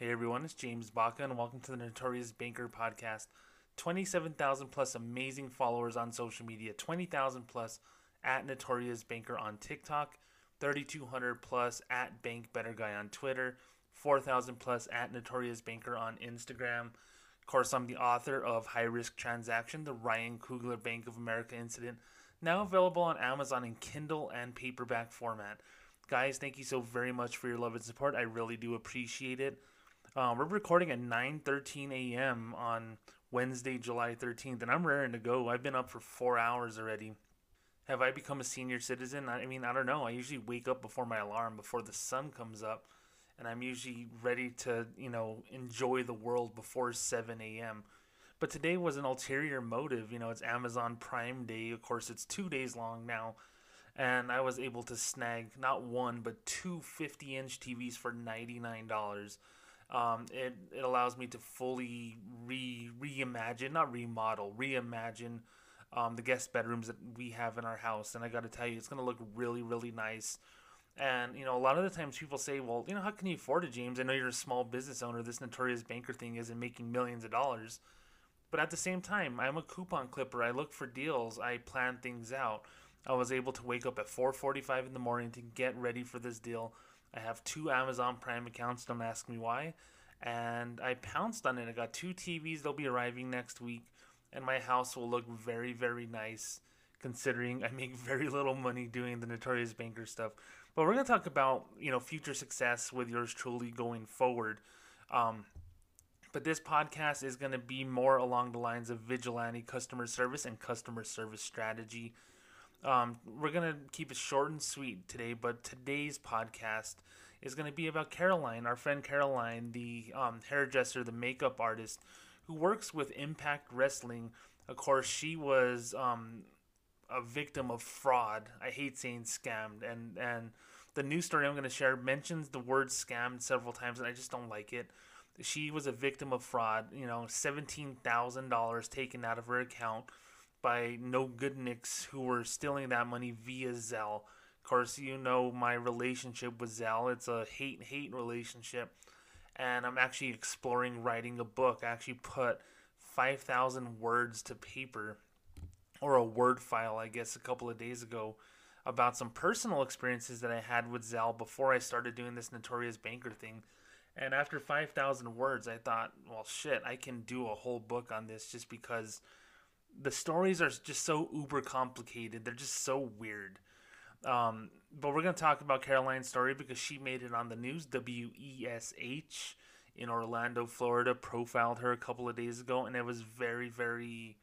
Hey everyone, it's James Baca, and welcome to the Notorious Banker podcast. 27,000 plus amazing followers on social media, 20,000 plus at Notorious Banker on TikTok, 3,200 plus at Bank Better Guy on Twitter, 4,000 plus at Notorious Banker on Instagram. Of course, I'm the author of High Risk Transaction, the Ryan Coogler Bank of America incident, now available on Amazon in Kindle and paperback format. Guys, thank you so very much for your love and support. I really do appreciate it. Uh, we're recording at 9:13 a.m. on Wednesday, July 13th, and I'm raring to go. I've been up for four hours already. Have I become a senior citizen? I mean, I don't know. I usually wake up before my alarm, before the sun comes up, and I'm usually ready to, you know, enjoy the world before 7 a.m. But today was an ulterior motive. You know, it's Amazon Prime Day. Of course, it's two days long now. And I was able to snag not one, but two 50 inch TVs for $99 um, it, it allows me to fully re reimagine, not remodel, reimagine um, the guest bedrooms that we have in our house. And I got to tell you, it's going to look really, really nice. And you know, a lot of the times people say, "Well, you know, how can you afford it, James? I know you're a small business owner. This notorious banker thing isn't making millions of dollars." But at the same time, I'm a coupon clipper. I look for deals. I plan things out. I was able to wake up at 4:45 in the morning to get ready for this deal I have two Amazon Prime accounts. Don't ask me why. And I pounced on it. I got two TVs. They'll be arriving next week, and my house will look very, very nice. Considering I make very little money doing the notorious banker stuff, but we're gonna talk about you know future success with yours truly going forward. Um, but this podcast is going to be more along the lines of vigilante customer service and customer service strategy. Um, we're going to keep it short and sweet today, but today's podcast is going to be about Caroline, our friend Caroline, the um, hairdresser, the makeup artist who works with Impact Wrestling. Of course, she was um, a victim of fraud. I hate saying scammed, and and the news story I'm going to share mentions the word scammed several times, and I just don't like it. She was a victim of fraud. You know, seventeen thousand dollars taken out of her account by no good nicks who were stealing that money via Zelle. Of course, you know my relationship with Zelle. It's a hate hate relationship. And I'm actually exploring writing a book. I actually put 5,000 words to paper, or a word file, I guess, a couple of days ago about some personal experiences that I had with Zelle before I started doing this notorious banker thing. And after 5,000 words, I thought, well, shit, I can do a whole book on this just because the stories are just so uber complicated. They're just so weird. Um, but we're going to talk about Caroline's story because she made it on the news. WESH in Orlando, Florida, profiled her a couple of days ago, and it was very, very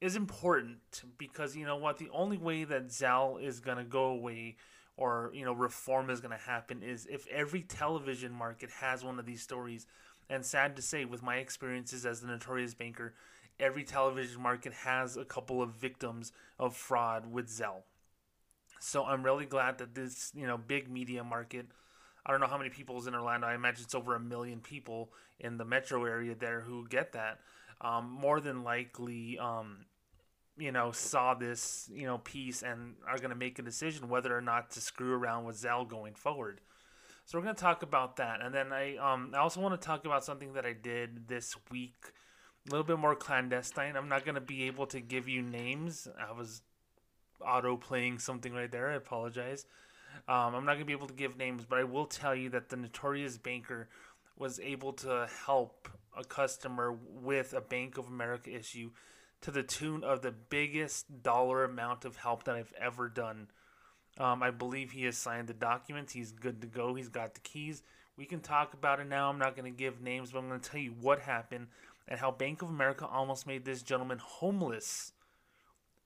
is important because you know what the only way that Zelle is going to go away or you know reform is going to happen is if every television market has one of these stories and sad to say with my experiences as the notorious banker every television market has a couple of victims of fraud with Zelle. So I'm really glad that this, you know, big media market, I don't know how many people is in Orlando. I imagine it's over a million people in the metro area there who get that. Um, more than likely, um, you know, saw this, you know, piece and are going to make a decision whether or not to screw around with Zelle going forward. So we're going to talk about that, and then I, um, I also want to talk about something that I did this week a little bit more clandestine. I'm not gonna be able to give you names. I was auto playing something right there. I apologize. Um, I'm not gonna be able to give names, but I will tell you that the notorious banker was able to help a customer with a Bank of America issue to the tune of the biggest dollar amount of help that I've ever done. Um, I believe he has signed the documents. He's good to go. He's got the keys. We can talk about it now. I'm not going to give names, but I'm going to tell you what happened and how Bank of America almost made this gentleman homeless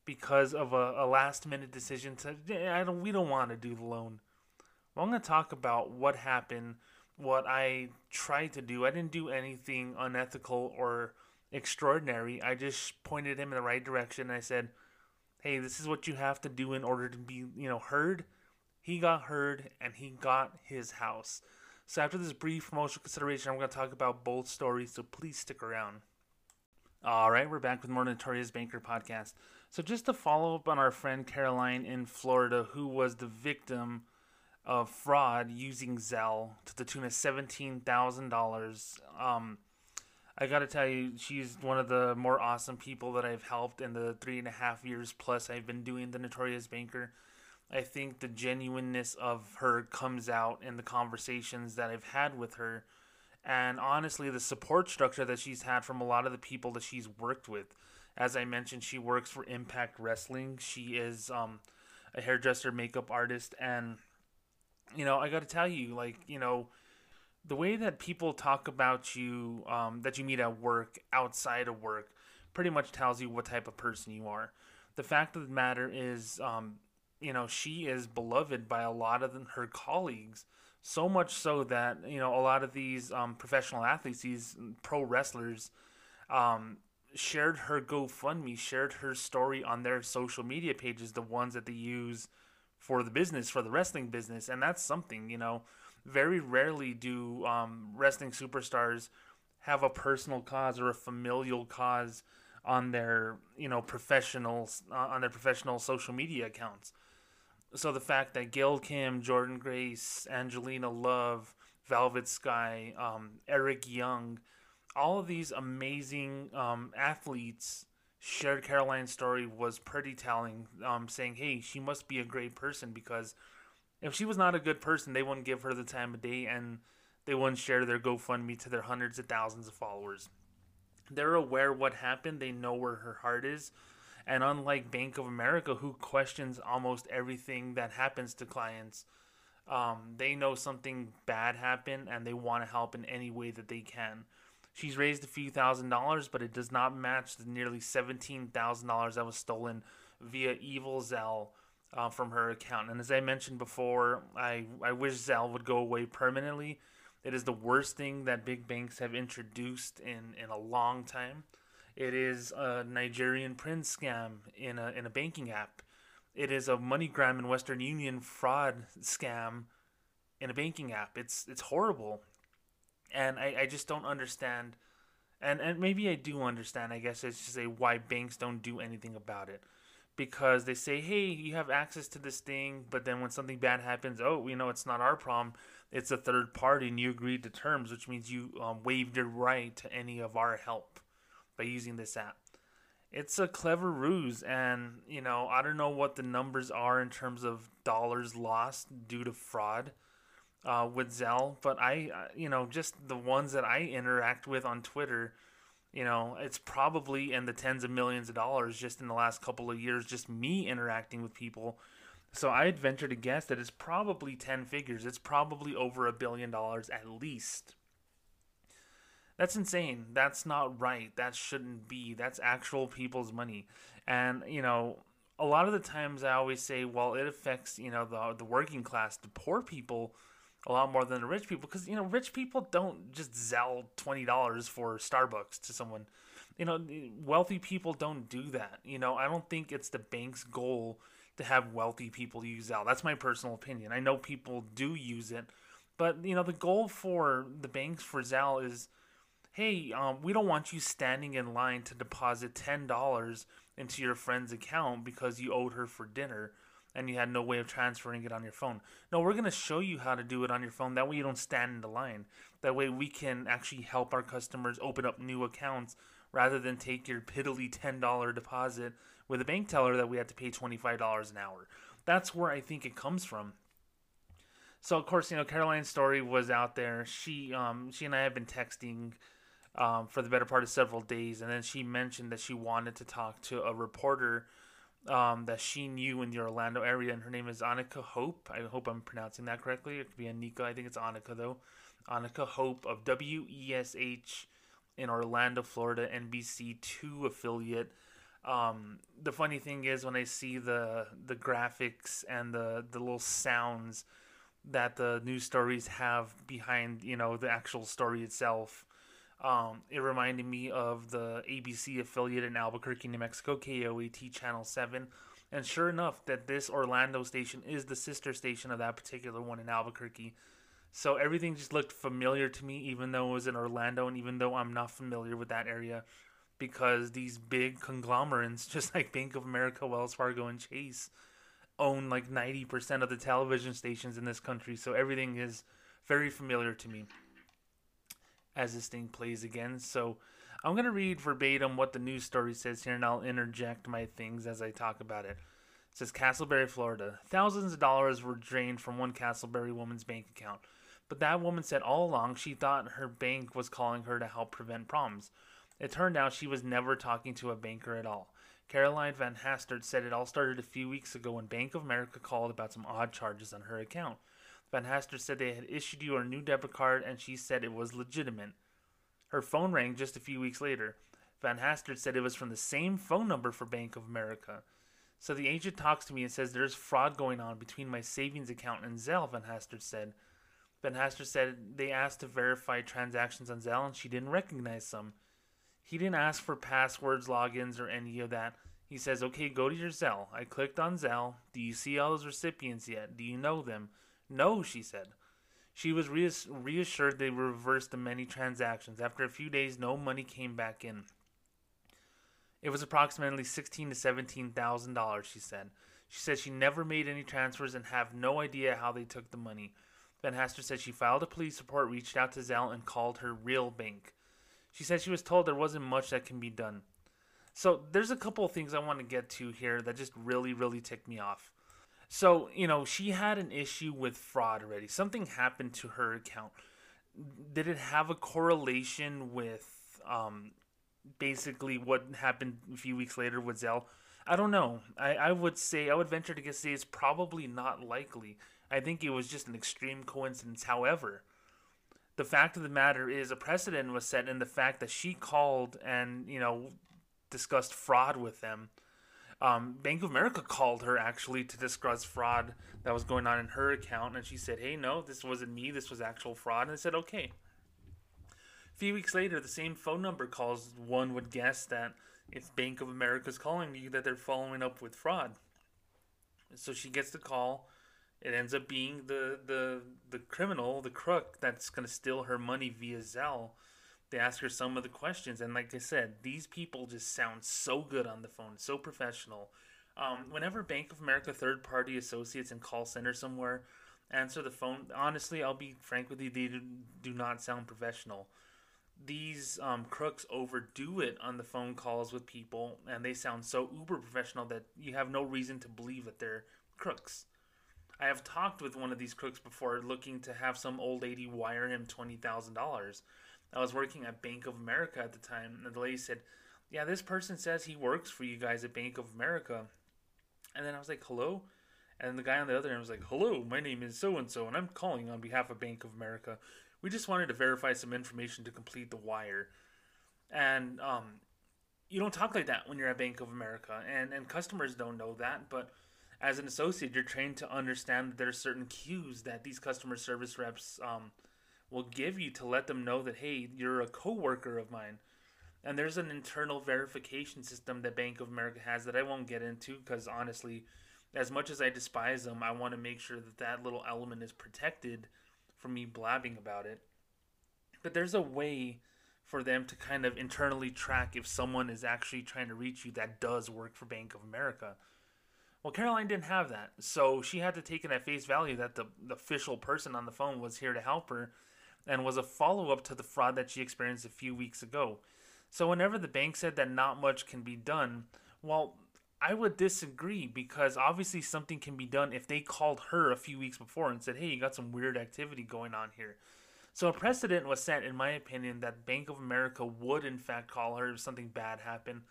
because of a, a last minute decision to I don't we don't want to do the loan. Well, I'm going to talk about what happened, what I tried to do. I didn't do anything unethical or extraordinary. I just pointed him in the right direction. I said, "Hey, this is what you have to do in order to be, you know, heard." He got heard and he got his house. So after this brief promotional consideration, I'm going to talk about both stories, so please stick around. All right, we're back with more Notorious Banker podcast. So just to follow up on our friend Caroline in Florida, who was the victim of fraud using Zelle to the tune of seventeen thousand dollars. Um, I gotta tell you, she's one of the more awesome people that I've helped in the three and a half years plus I've been doing the Notorious Banker. I think the genuineness of her comes out in the conversations that I've had with her, and honestly, the support structure that she's had from a lot of the people that she's worked with. As I mentioned, she works for Impact Wrestling. She is um, a hairdresser, makeup artist, and you know, I got to tell you, like, you know, the way that people talk about you, um, that you meet at work, outside of work, pretty much tells you what type of person you are. The fact of the matter is, um, you know, she is beloved by a lot of her colleagues. So much so that you know a lot of these um, professional athletes, these pro wrestlers, um, shared her GoFundMe, shared her story on their social media pages, the ones that they use for the business, for the wrestling business, and that's something you know. Very rarely do um, wrestling superstars have a personal cause or a familial cause on their you know professionals uh, on their professional social media accounts. So the fact that Gail Kim, Jordynne Grace, Angelina Love, Velvet Sky, um, Eric Young, all of these amazing um, athletes shared Caroline's story was pretty telling, um, saying, hey, she must be a great person because if she was not a good person, they wouldn't give her the time of day and they wouldn't share their GoFundMe to their hundreds of thousands of followers. They're aware what happened, they know where her heart is. And unlike Bank of America, who questions almost everything that happens to clients, um, they know something bad happened and they want to help in any way that they can. She's raised a few thousand dollars, but it does not match the nearly seventeen thousand dollars that was stolen via Evil Zelle uh, from her account. And as I mentioned before, I I wish Zelle would go away permanently. It is the worst thing that big banks have introduced in in a long time. It is a Nigerian prince scam in a in a banking app. It is a MoneyGram and Western Union fraud scam in a banking app. It's it's horrible. And I, I just don't understand. And and maybe I do understand I guess it's just say why banks don't do anything about it. Because they say hey you have access to this thing but then when something bad happens oh you know it's not our problem. It's a third party and you agreed to terms which means you um, waived your right to any of our help by using this app it's a clever ruse and you know i don't know what the numbers are in terms of dollars lost due to fraud uh, with Zelle, but I, you know, just the ones that I interact with on Twitter, you know, it's probably in the tens of millions of dollars just in the last couple of years, just me interacting with people. So I'd venture to guess that it's probably 10 figures. It's probably over a billion dollars at least. That's insane. That's not right. That shouldn't be. That's actual people's money. And, you know, a lot of the times I always say, well, it affects, you know, the, the working class, the poor people a lot more than the rich people because you know rich people don't just sell twenty dollars for Starbucks to someone. You know, wealthy people don't do that. You know, I don't think it's the bank's goal to have wealthy people use Zelle. That's my personal opinion. I know people do use it, but you know, the goal for the banks for Zelle is, hey, um, we don't want you standing in line to deposit ten dollars into your friend's account because you owed her for dinner and you had no way of transferring it on your phone. No, we're going to show you how to do it on your phone. That way you don't stand in the line. That way we can actually help our customers open up new accounts rather than take your piddly $10 deposit with a bank teller that we had to pay $25 an hour. That's where I think it comes from. So of course, you know, Caroline's story was out there. She um she and I have been texting um, for the better part of several days, and then she mentioned that she wanted to talk to a reporter um, that she knew in the Orlando area, and her name is Annika Hope. I hope I'm pronouncing that correctly. It could be Anika. I think it's Annika though. Annika Hope of WESH in Orlando, Florida, NBC two affiliate. Um, the funny thing is when I see the the graphics and the the little sounds that the news stories have behind you know the actual story itself um, it reminded me of the ABC affiliate in Albuquerque, New Mexico, KOAT Channel 7. And sure enough, that this Orlando station is the sister station of that particular one in Albuquerque. So everything just looked familiar to me, even though it was in Orlando, and even though I'm not familiar with that area, because these big conglomerates, just like Bank of America, Wells Fargo, and Chase, own like 90% of the television stations in this country, so everything is very familiar to me as this thing plays again. So I'm going to read verbatim what the news story says here, and I'll interject my things as I talk about it. It says Casselberry, Florida. Thousands of dollars were drained from one Casselberry woman's bank account. But that woman said all along she thought her bank was calling her to help prevent problems. It turned out she was never talking to a banker at all. Caroline Van Hastert said it all started a few weeks ago when Bank of America called about some odd charges on her account. Van Hastert said they had issued you a new debit card and she said it was legitimate. Her phone rang just a few weeks later. Van Hastert said it was from the same phone number for Bank of America. So the agent talks to me and says there's fraud going on between my savings account and Zelle, Van Hastert said. Van Hastert said they asked to verify transactions on Zelle and she didn't recognize some. He didn't ask for passwords, logins, or any of that. He says, okay, go to your Zelle. I clicked on Zelle. Do you see all those recipients yet? Do you know them? No, she said. She was reassured they reversed the many transactions. After a few days, no money came back in. It was approximately sixteen to seventeen thousand dollars, she said. She said she never made any transfers and have no idea how they took the money. Van Hastert said she filed a police report, reached out to Zelle, and called her real bank. She said she was told there wasn't much that can be done. So there's a couple of things I want to get to here that just really, really ticked me off. So, you know, she had an issue with fraud already. Something happened to her account. Did it have a correlation with um, basically what happened a few weeks later with Zelle? I don't know. I, I would say, I would venture to guess say it's probably not likely. I think it was just an extreme coincidence. However, the fact of the matter is a precedent was set in the fact that she called and, you know, discussed fraud with them. Um, Bank of America called her actually to discuss fraud that was going on in her account, and she said, "Hey, no, this wasn't me. This was actual fraud." And I said, "Okay." A few weeks later, the same phone number calls. One would guess that if Bank of America is calling you, that they're following up with fraud. So she gets the call. It ends up being the the the criminal, the crook that's gonna steal her money via Zelle. They ask her some of the questions, and like I said, these people just sound so good on the phone, so professional. Um, whenever Bank of America third party associates and call center somewhere answer the phone, honestly, I'll be frank with you, they do not sound professional. These um, crooks overdo it on the phone calls with people, and they sound so uber professional that you have no reason to believe that they're crooks. I have talked with one of these crooks before looking to have some old lady wire him $20,000. I was working at Bank of America at the time, and the lady said, Yeah, this person says he works for you guys at Bank of America. And then I was like, Hello? And the guy on the other end was like, Hello, my name is so and so, and I'm calling on behalf of Bank of America. We just wanted to verify some information to complete the wire. And um, you don't talk like that when you're at Bank of America, and, and customers don't know that, but as an associate, you're trained to understand that there are certain cues that these customer service reps um, will give you to let them know that hey, you're a coworker of mine. And there's an internal verification system that Bank of America has that I won't get into because honestly, as much as I despise them, I want to make sure that that little element is protected from me blabbing about it. But there's a way for them to kind of internally track if someone is actually trying to reach you that does work for Bank of America. Well, Caroline didn't have that, so she had to take it at face value that the, the official person on the phone was here to help her and was a follow up to the fraud that she experienced a few weeks ago. So, whenever the bank said that not much can be done, well, I would disagree because obviously something can be done if they called her a few weeks before and said, hey, you got some weird activity going on here. So, a precedent was set, in my opinion, that Bank of America would in fact call her if something bad happened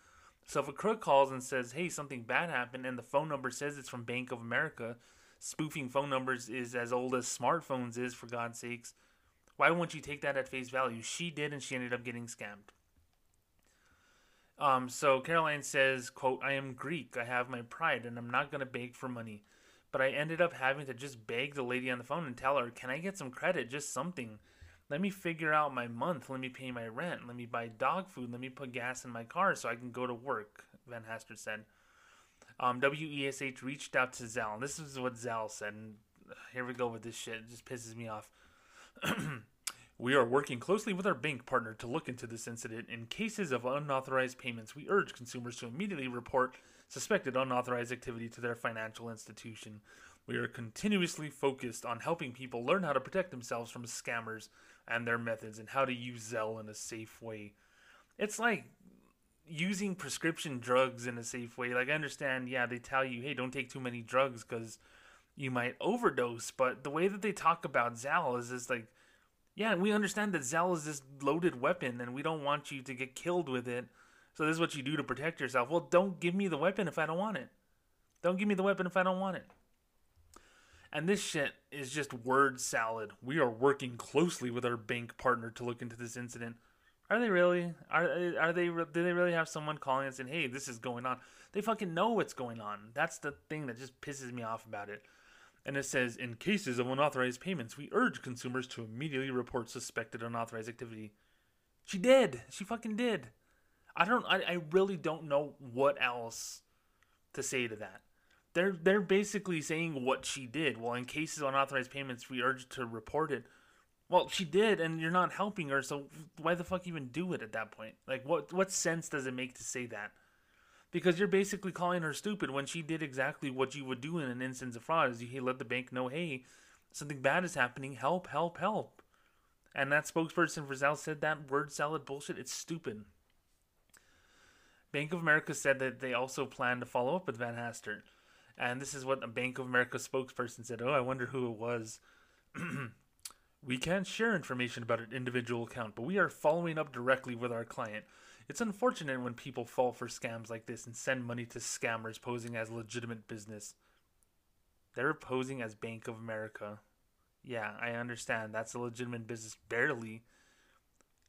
so if a crook calls and says, "Hey, something bad happened," and the phone number says it's from Bank of America, spoofing phone numbers is as old as smartphones is for God's sakes. Why won't you take that at face value? She did, and she ended up getting scammed. Um, so Caroline says, "quote I am Greek. I have my pride, and I'm not gonna beg for money." But I ended up having to just beg the lady on the phone and tell her, "Can I get some credit? Just something." Let me figure out my month. Let me pay my rent. Let me buy dog food. Let me put gas in my car so I can go to work, Van Hastert said. Um, WESH reached out to Zelle, and This is what Zelle said. And here we go with this shit. It just pisses me off. we are working closely with our bank partner to look into this incident. In cases of unauthorized payments, we urge consumers to immediately report suspected unauthorized activity to their financial institution. We are continuously focused on helping people learn how to protect themselves from scammers and their methods and how to use Zelle in a safe way. It's like using prescription drugs in a safe way. Like I understand, yeah, they tell you, "Hey, don't take too many drugs cuz you might overdose," but the way that they talk about Zelle is just like yeah, we understand that Zelle is this loaded weapon and we don't want you to get killed with it. So this is what you do to protect yourself. Well, don't give me the weapon if I don't want it. Don't give me the weapon if I don't want it. And this shit is just word salad. We are working closely with our bank partner to look into this incident. Are they really? Are are they? Do they really have someone calling us and saying, "Hey, this is going on"? They fucking know what's going on. That's the thing that just pisses me off about it. And it says, in cases of unauthorized payments, we urge consumers to immediately report suspected unauthorized activity. She did. She fucking did. I don't. I, I really don't know what else to say to that they're they're basically saying what she did. Well, in cases of unauthorized payments, we urge to report it. Well, she did, and you're not helping her, so why the fuck even do it at that point? Like, what what sense does it make to say that? Because you're basically calling her stupid when she did exactly what you would do in an instance of fraud: is you let the bank know, hey, something bad is happening, help, help, help. And that spokesperson for Zelle said that word salad bullshit. It's stupid. Bank of America said that they also plan to follow up with Van Hastert. And this is what a Bank of America spokesperson said. Oh, I wonder who it was. we can't share information about an individual account, but we are following up directly with our client. It's unfortunate when people fall for scams like this and send money to scammers posing as legitimate business. They're posing as Bank of America. Yeah, I understand. That's a legitimate business barely.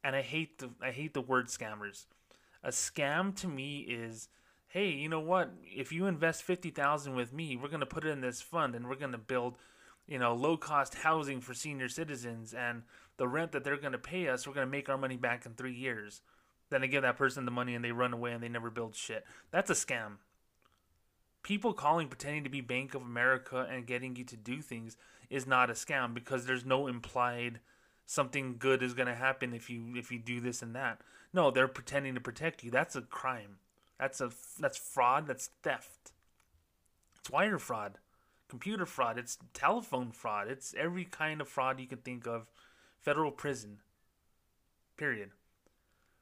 And I hate the I hate the word scammers. A scam to me is hey, you know what? If you invest 50,000 with me, we're going to put it in this fund and we're going to build, you know, low-cost housing for senior citizens and the rent that they're going to pay us, we're going to make our money back in 3 years. Then they give that person the money and they run away and they never build shit. That's a scam. People calling pretending to be Bank of America and getting you to do things is not a scam because there's no implied something good is going to happen if you if you do this and that. No, they're pretending to protect you. That's a crime. That's a that's fraud. That's theft. It's wire fraud, computer fraud. It's telephone fraud. It's every kind of fraud you can think of. Federal prison. Period.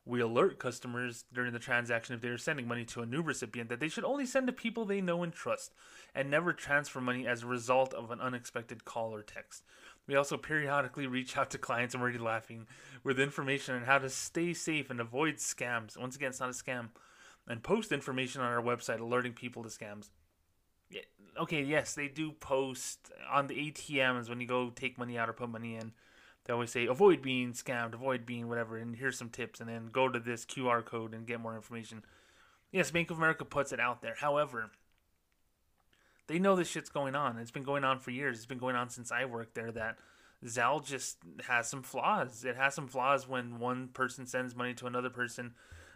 We alert customers during the transaction if they are sending money to a new recipient that they should only send to people they know and trust and never transfer money as a result of an unexpected call or text. We also periodically reach out to clients, I'm already laughing, with information on how to stay safe and avoid scams. Once again, it's not a scam and post information on our website alerting people to scams. Okay, yes, they do post on the ATMs when you go take money out or put money in. They always say avoid being scammed, avoid being whatever, and here's some tips, and then go to this QR code and get more information. Yes, Bank of America puts it out there. However, they know this shit's going on. It's been going on for years. It's been going on since I worked there. That Zelle just has some flaws. It has some flaws when one person sends money to another person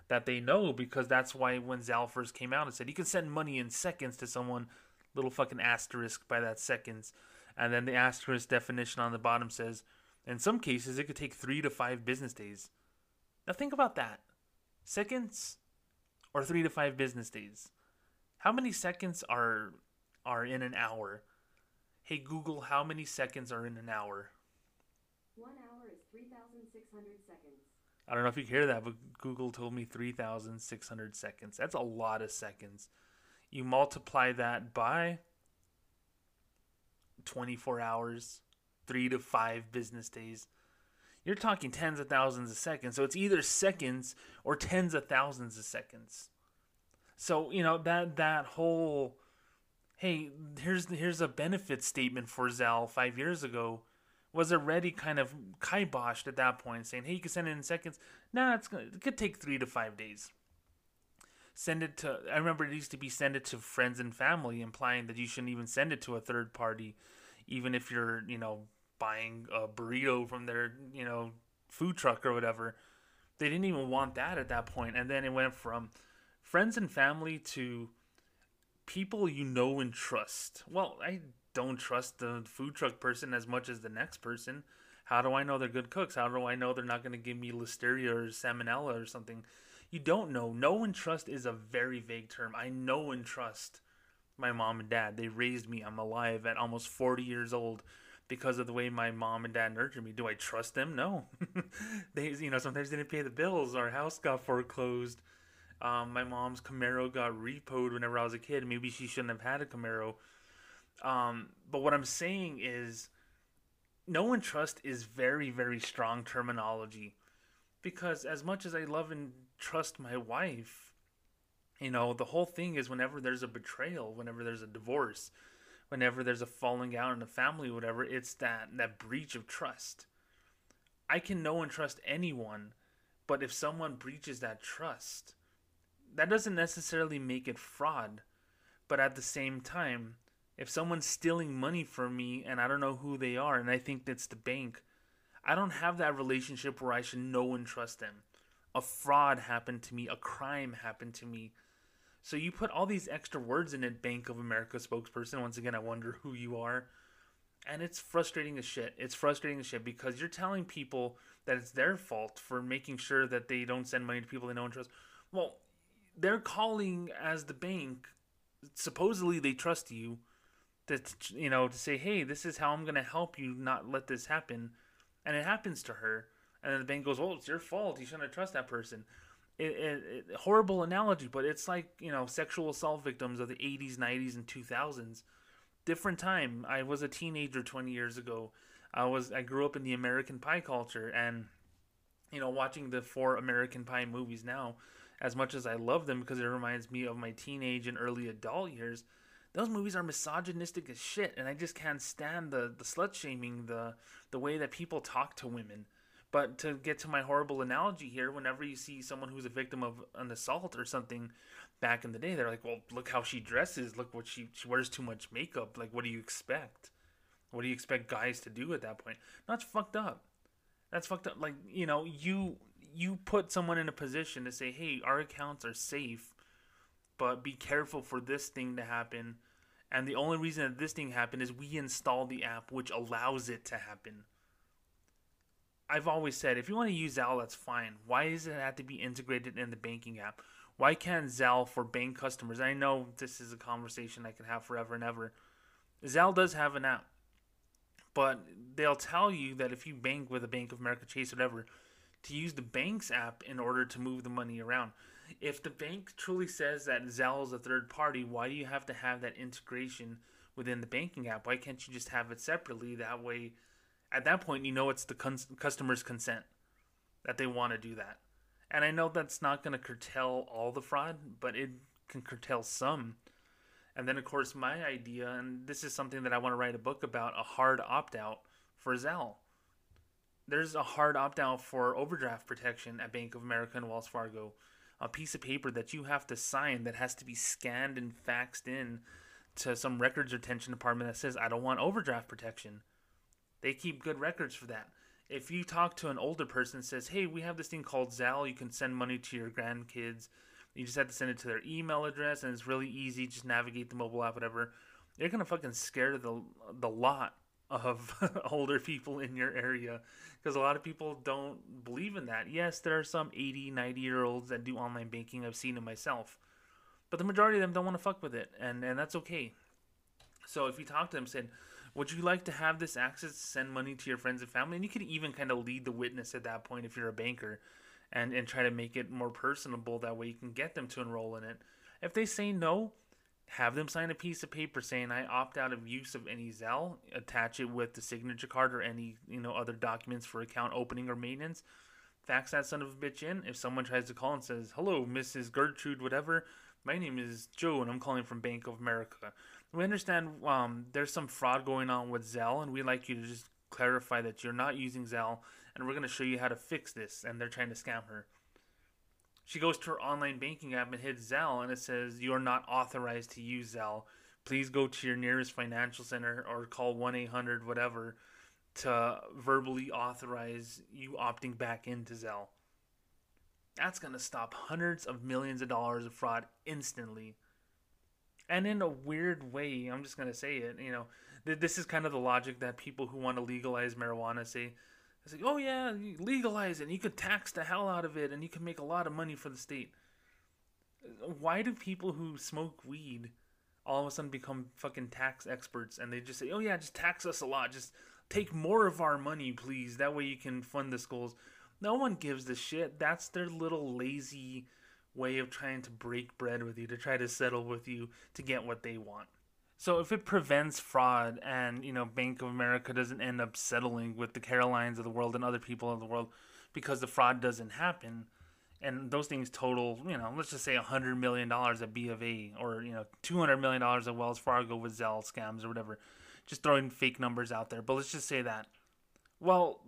that they know because that's why when Zelle first came out, it said you can send money in seconds to someone, little fucking asterisk by that seconds. And then the asterisk definition on the bottom says, in some cases, it could take three to five business days. Now think about that. Seconds or three to five business days. How many seconds are are in an hour? Hey Google, how many seconds are in an hour? One hour is 3,600 seconds. I don't know if you hear that, but Google told me 3,600 seconds. That's a lot of seconds. You multiply that by 24 hours, three to five business days. You're talking tens of thousands of seconds. So it's either seconds or tens of thousands of seconds. So, you know, that that whole hey, here's here's a benefit statement for Zelle 5 years ago was already kind of kiboshed at that point, saying, "Hey, you can send it in seconds." Nah, it's gonna, it could take three to five days. Send it to. I remember it used to be send it to friends and family, implying that you shouldn't even send it to a third party, even if you're, you know, buying a burrito from their, you know, food truck or whatever. They didn't even want that at that point, and then it went from friends and family to people you know and trust. Well, I don't trust the food truck person as much as the next person. How do I know they're good cooks? How do I know they're not going to give me listeria or salmonella or something? You don't know. Know and trust is a very vague term. I know and trust my mom and dad. They raised me. I'm alive at almost 40 years old because of the way my mom and dad nurtured me. Do I trust them? No. they, you know, sometimes didn't pay the bills. Our house got foreclosed. Um, my mom's Camaro got repoed whenever I was a kid. Maybe she shouldn't have had a Camaro. Um, but what I'm saying is, know and trust is very, very strong terminology. Because as much as I love and trust my wife, you know, the whole thing is whenever there's a betrayal, whenever there's a divorce, whenever there's a falling out in a family, whatever, it's that that breach of trust. I can know and trust anyone, but if someone breaches that trust, that doesn't necessarily make it fraud. But at the same time, if someone's stealing money from me and I don't know who they are and I think that's the bank, I don't have that relationship where I should know and trust them. A fraud happened to me, a crime happened to me. So you put all these extra words in it, Bank of America spokesperson. Once again, I wonder who you are. And it's frustrating as shit. It's frustrating as shit because you're telling people that it's their fault for making sure that they don't send money to people they know and trust. Well, they're calling as the bank. Supposedly they trust you that you know to say, "Hey, this is how I'm going to help you not let this happen." And it happens to her, and then the bank goes, "Well, it's your fault. You shouldn't have trust that person." It, it, it, horrible analogy, but it's like you know sexual assault victims of the 80s, 90s, and 2000s. Different time. I was a teenager 20 years ago. I was I grew up in the American Pie culture, and you know watching the four American Pie movies now. As much as I love them because it reminds me of my teenage and early adult years, those movies are misogynistic as shit, and I just can't stand the the slut shaming, the the way that people talk to women. But to get to my horrible analogy here, whenever you see someone who's a victim of an assault or something back in the day, they're like, "Well, look how she dresses. Look what she she wears too much makeup. Like, what do you expect? What do you expect guys to do at that point? That's fucked up. That's fucked up. Like, you know, you you put someone in a position to say, "Hey, our accounts are safe." But be careful for this thing to happen. And the only reason that this thing happened is we installed the app which allows it to happen. I've always said if you want to use Zelle, that's fine. Why does it have to be integrated in the banking app? Why can't Zelle for bank customers? I know this is a conversation I can have forever and ever. Zelle does have an app, but they'll tell you that if you bank with a Bank of America, Chase, whatever, to use the bank's app in order to move the money around. If the bank truly says that Zelle is a third party, why do you have to have that integration within the banking app? Why can't you just have it separately? That way at that point, you know it's the customer's consent that they want to do that. And I know that's not going to curtail all the fraud, but it can curtail some. And then, of course, my idea, and this is something that I want to write a book about a hard opt out for Zelle. There's a hard opt out for overdraft protection at Bank of America and Wells Fargo. A piece of paper that you have to sign that has to be scanned and faxed in to some records retention department that says, I don't want overdraft protection. They keep good records for that. If you talk to an older person that says, "Hey, we have this thing called Zelle. You can send money to your grandkids. You just have to send it to their email address, and it's really easy. Just navigate the mobile app, whatever." You're gonna fucking scare the the lot of older people in your area because a lot of people don't believe in that. Yes, there are some 80, 90 year olds that do online banking. I've seen it myself. But the majority of them don't want to fuck with it, and, and that's okay. So if you talk to them, said, would you like to have this access to send money to your friends and family? And you could even kind of lead the witness at that point if you're a banker and, and try to make it more personable. That way you can get them to enroll in it. If they say no, have them sign a piece of paper saying I opt out of use of any Zelle, attach it with the signature card or any, you know, other documents for account opening or maintenance. Fax that son of a bitch in. If someone tries to call and says, Hello, Mrs. Gertrude, whatever, my name is Joe and I'm calling from Bank of America we understand um, there's some fraud going on with Zelle, and we'd like you to just clarify that you're not using Zelle, and we're going to show you how to fix this. And they're trying to scam her. She goes to her online banking app and hits Zelle, and it says, You're not authorized to use Zelle. Please go to your nearest financial center or call 1 800 whatever to verbally authorize you opting back into Zelle. That's going to stop hundreds of millions of dollars of fraud instantly and in a weird way, I'm just gonna say it. You know, th- this is kind of the logic that people who want to legalize marijuana say. It's like, oh yeah, legalize it, and you could tax the hell out of it, and you can make a lot of money for the state. Why do people who smoke weed all of a sudden become fucking tax experts and they just say, oh yeah, just tax us a lot, just take more of our money, please. That way you can fund the schools. No one gives a shit. That's their little lazy way of trying to break bread with you, to try to settle with you to get what they want. So if it prevents fraud and, you know, Bank of America doesn't end up settling with the Carolines of the world and other people of the world because the fraud doesn't happen and those things total, you know, let's just say $100 million at B of A or, you know, $200 million at Wells Fargo with Zelle scams or whatever. Just throwing fake numbers out there. But let's just say that. Well,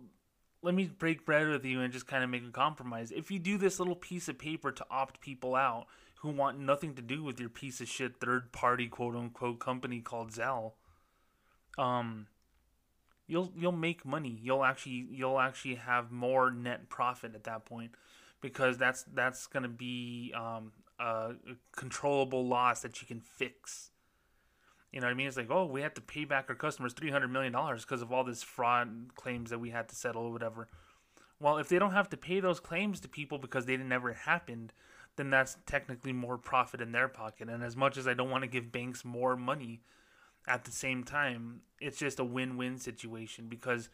let me break bread with you and just kind of make a compromise. If you do this little piece of paper to opt people out who want nothing to do with your piece of shit third party quote unquote company called Zelle, um, you'll you'll make money. You'll actually you'll actually have more net profit at that point because that's that's going to be um, a controllable loss that you can fix. You know what I mean? It's like, oh, we have to pay back our customers three hundred million dollars because of all this fraud claims that we had to settle or whatever. Well, if they don't have to pay those claims to people because they never happened, then that's technically more profit in their pocket. And as much as I don't want to give banks more money, at the same time, it's just a win-win situation because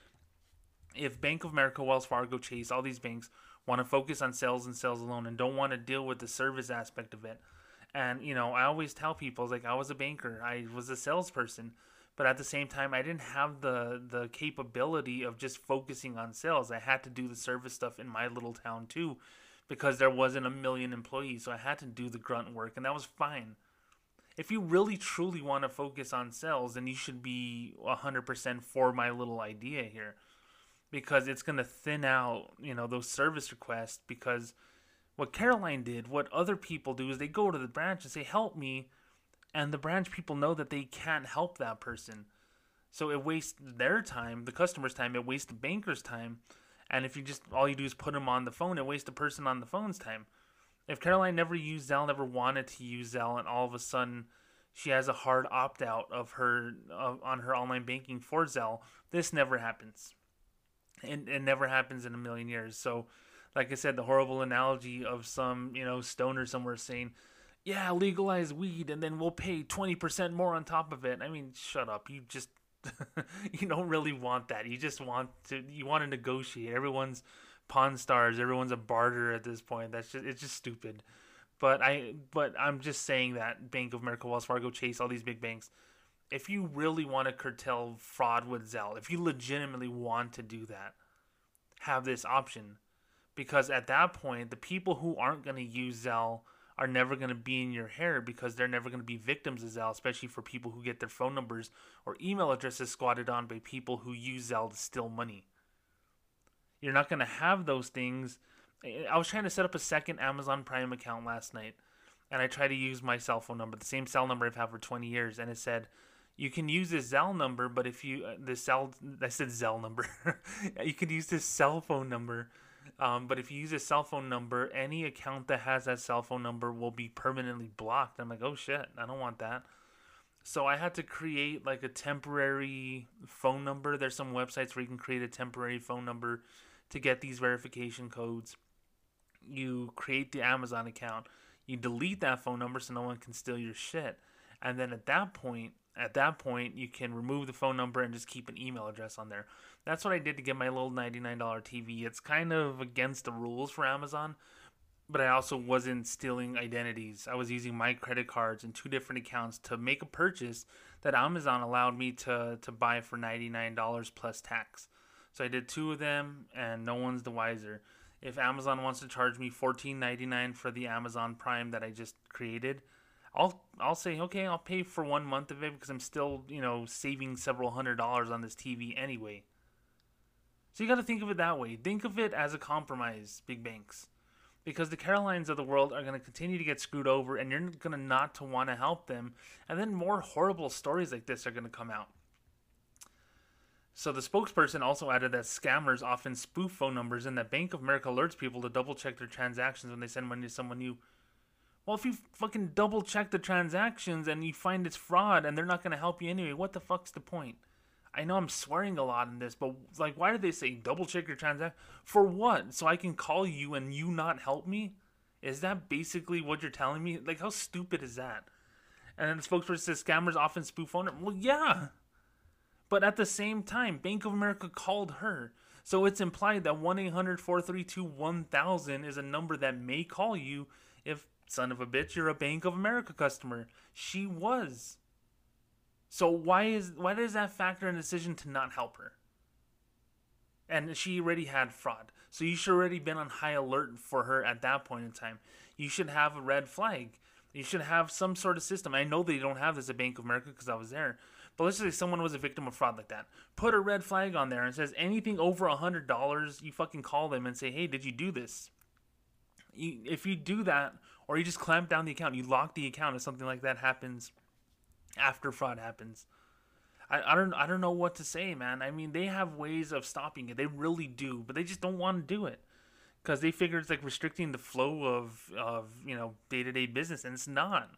if Bank of America, Wells Fargo, Chase, all these banks want to focus on sales and sales alone and don't want to deal with the service aspect of it. And you know, I always tell people like I was a banker, I was a salesperson, but at the same time I didn't have the the capability of just focusing on sales. I had to do the service stuff in my little town too because there wasn't a million employees, so I had to do the grunt work and that was fine. If you really truly want to focus on sales, then you should be 100% for my little idea here because it's going to thin out, you know, those service requests because what Caroline did, what other people do is they go to the branch and say, "Help me." And the branch people know that they can't help that person. So it wastes their time, the customer's time, it wastes the banker's time. And if you just all you do is put them on the phone, it wastes the person on the phone's time. If Caroline never used Zelle, never wanted to use Zelle, and all of a sudden she has a hard opt out of her uh, on her online banking for Zelle, this never happens and it never happens in a million years. So, like I said, the horrible analogy of some you know stoner somewhere saying, "Yeah, legalize weed, and then we'll pay twenty percent more on top of it." I mean, shut up. You just you don't really want that. You just want to you want to negotiate. Everyone's pawn stars. Everyone's a barter at this point. That's just it's just stupid. But I but I'm just saying that Bank of America, Wells Fargo, Chase, all these big banks if you really want to curtail fraud with Zelle, if you legitimately want to do that, have this option. Because at that point, the people who aren't going to use Zelle are never going to be in your hair because they're never going to be victims of Zelle, especially for people who get their phone numbers or email addresses squatted on by people who use Zelle to steal money. You're not going to have those things. I was trying to set up a second Amazon Prime account last night, and I tried to use my cell phone number, the same cell number I've had for 20 years, and it said, you can use this Zelle number, but if you uh, the cell I said Zelle number, you can use this cell phone number. Um, but if you use a cell phone number, any account that has that cell phone number will be permanently blocked. I'm like, oh shit, I don't want that. So I had to create like a temporary phone number. There's some websites where you can create a temporary phone number to get these verification codes. You create the Amazon account. You delete that phone number so no one can steal your shit. And then at that point, at that point you can remove the phone number and just keep an email address on there that's what i did to get my little $99 tv it's kind of against the rules for amazon but i also wasn't stealing identities. I was using my credit cards and two different accounts to make a purchase that amazon allowed me to, to buy for $99 plus tax. So i did two of them and no one's the wiser. If amazon wants to charge me $14.99 for the amazon prime that i just created I'll I'll say okay, I'll pay for one month of it because I'm still you know saving several hundred dollars on this TV anyway. So you got to think of it that way. Think of it as a compromise, big banks, because the Carolines of the world are going to continue to get screwed over, and you're going to not to want to help them, and then more horrible stories like this are going to come out. So the spokesperson also added that scammers often spoof phone numbers, and that Bank of America alerts people to double check their transactions when they send money to someone new. Well, if you fucking double check the transactions and you find it's fraud and they're not going to help you anyway, what the fuck's the point? I know I'm swearing a lot in this, but like, why did they say double check your transaction? For what? So I can call you and you not help me? Is that basically what you're telling me? Like, how stupid is that? And then the spokesperson says scammers often spoof phone number. Well, yeah. But at the same time, Bank of America called her. So it's implied that 1 800 432 1000 is a number that may call you if, son of a bitch, you're a Bank of America customer. She was. So why is why does that factor in decision to not help her? And she already had fraud. So you should already been on high alert for her at that point in time. You should have a red flag. You should have some sort of system. I know they don't have this at Bank of America because I was there. But let's say someone was a victim of fraud like that. Put a red flag on there and says anything over a hundred dollars, you fucking call them and say, "Hey, did you do this?" You, if you do that, or you just clamp down the account, you lock the account if something like that happens after fraud happens. I, I don't I don't know what to say, man. I mean, they have ways of stopping it. They really do, but they just don't want to do it because they figure it's like restricting the flow of of you know day to day business, and it's not.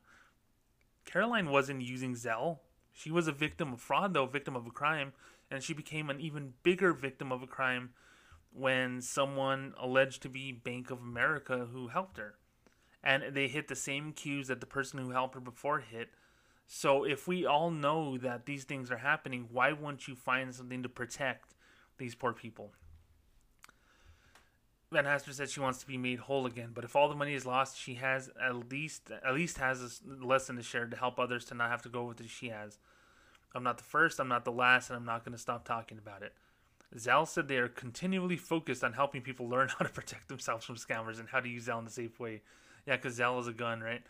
Caroline wasn't using Zelle. She was a victim of fraud, though, victim of a crime, and she became an even bigger victim of a crime when someone alleged to be Bank of America who helped her. And they hit the same cues that the person who helped her before hit. So if we all know that these things are happening, why won't you find something to protect these poor people? Van Haster said she wants to be made whole again, but if all the money is lost, she has at least at least has a lesson to share to help others to not have to go with what she has. I'm not the first, I'm not the last, and I'm not going to stop talking about it. Zelle said they are continually focused on helping people learn how to protect themselves from scammers and how to use Zelle in a safe way. Yeah, because Zelle is a gun, right?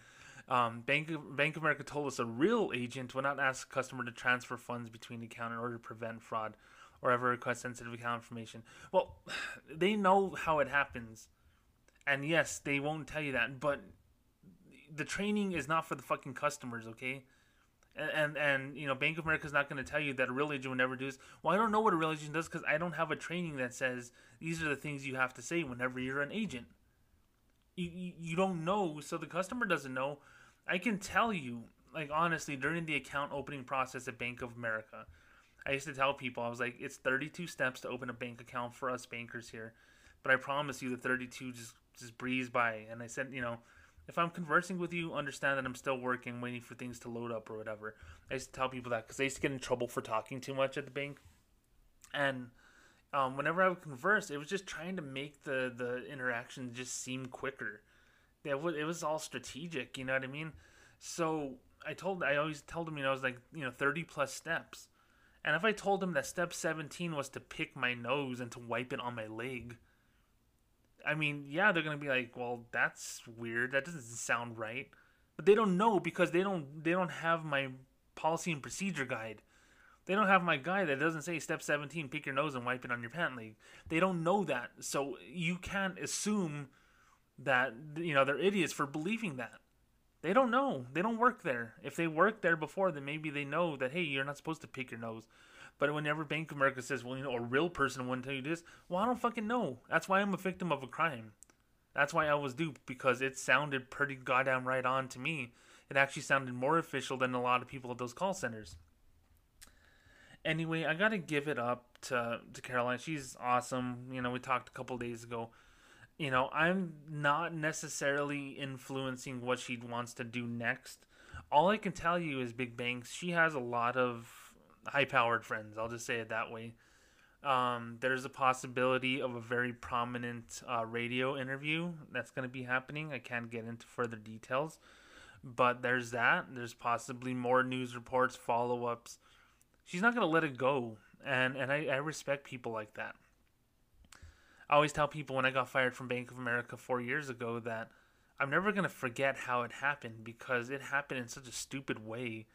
Um, Bank of, Bank of America told us a real agent will not ask a customer to transfer funds between account in order to prevent fraud or ever request sensitive account information. Well, they know how it happens. And yes, they won't tell you that, but the training is not for the fucking customers, okay? And and, and you know, Bank of America is not going to tell you that a real agent would never do this. Well, I don't know what a real agent does because I don't have a training that says these are the things you have to say whenever you're an agent. You, you don't know, so the customer doesn't know. I can tell you, like honestly, during the account opening process at Bank of America, I used to tell people, I was like, it's 32 steps to open a bank account for us bankers here. But I promise you the 32 just, just breeze by. And I said, you know, if I'm conversing with you, understand that I'm still working, waiting for things to load up or whatever. I used to tell people that because I used to get in trouble for talking too much at the bank. And um, whenever I would converse, it was just trying to make the, the interaction just seem quicker. It was, it was all strategic, you know what I mean? So I told, I always told them, you know, I was like, you know, 30 plus steps and if I told them that step 17 was to pick my nose and to wipe it on my leg, I mean, yeah, they're to be like, "Well, that's weird. That doesn't sound right." But they don't know because they don't they don't have my policy and procedure guide. They don't have my guide that doesn't say step 17 pick your nose and wipe it on your pant leg. They don't know that. So you can't assume that you know they're idiots for believing that. They don't know. They don't work there. If they worked there before, then maybe they know that hey, you're not supposed to pick your nose. But whenever Bank of America says, well, you know, a real person wouldn't tell you this, well, I don't fucking know. That's why I'm a victim of a crime. That's why I was duped because it sounded pretty goddamn right on to me. It actually sounded more official than a lot of people at those call centers. Anyway, I gotta give it up to to Caroline. She's awesome. You know, we talked a couple days ago you know, I'm not necessarily influencing what she wants to do next. All I can tell you is Big Banks, she has a lot of high powered friends. I'll just say it that way. Um, there's a possibility of a very prominent uh, radio interview that's going to be happening. I can't get into further details, but there's that. There's possibly more news reports, follow ups. She's not going to let it go, and and I, I respect people like that. I always tell people when I got fired from Bank of America four years ago that I'm never going to forget how it happened because it happened in such a stupid way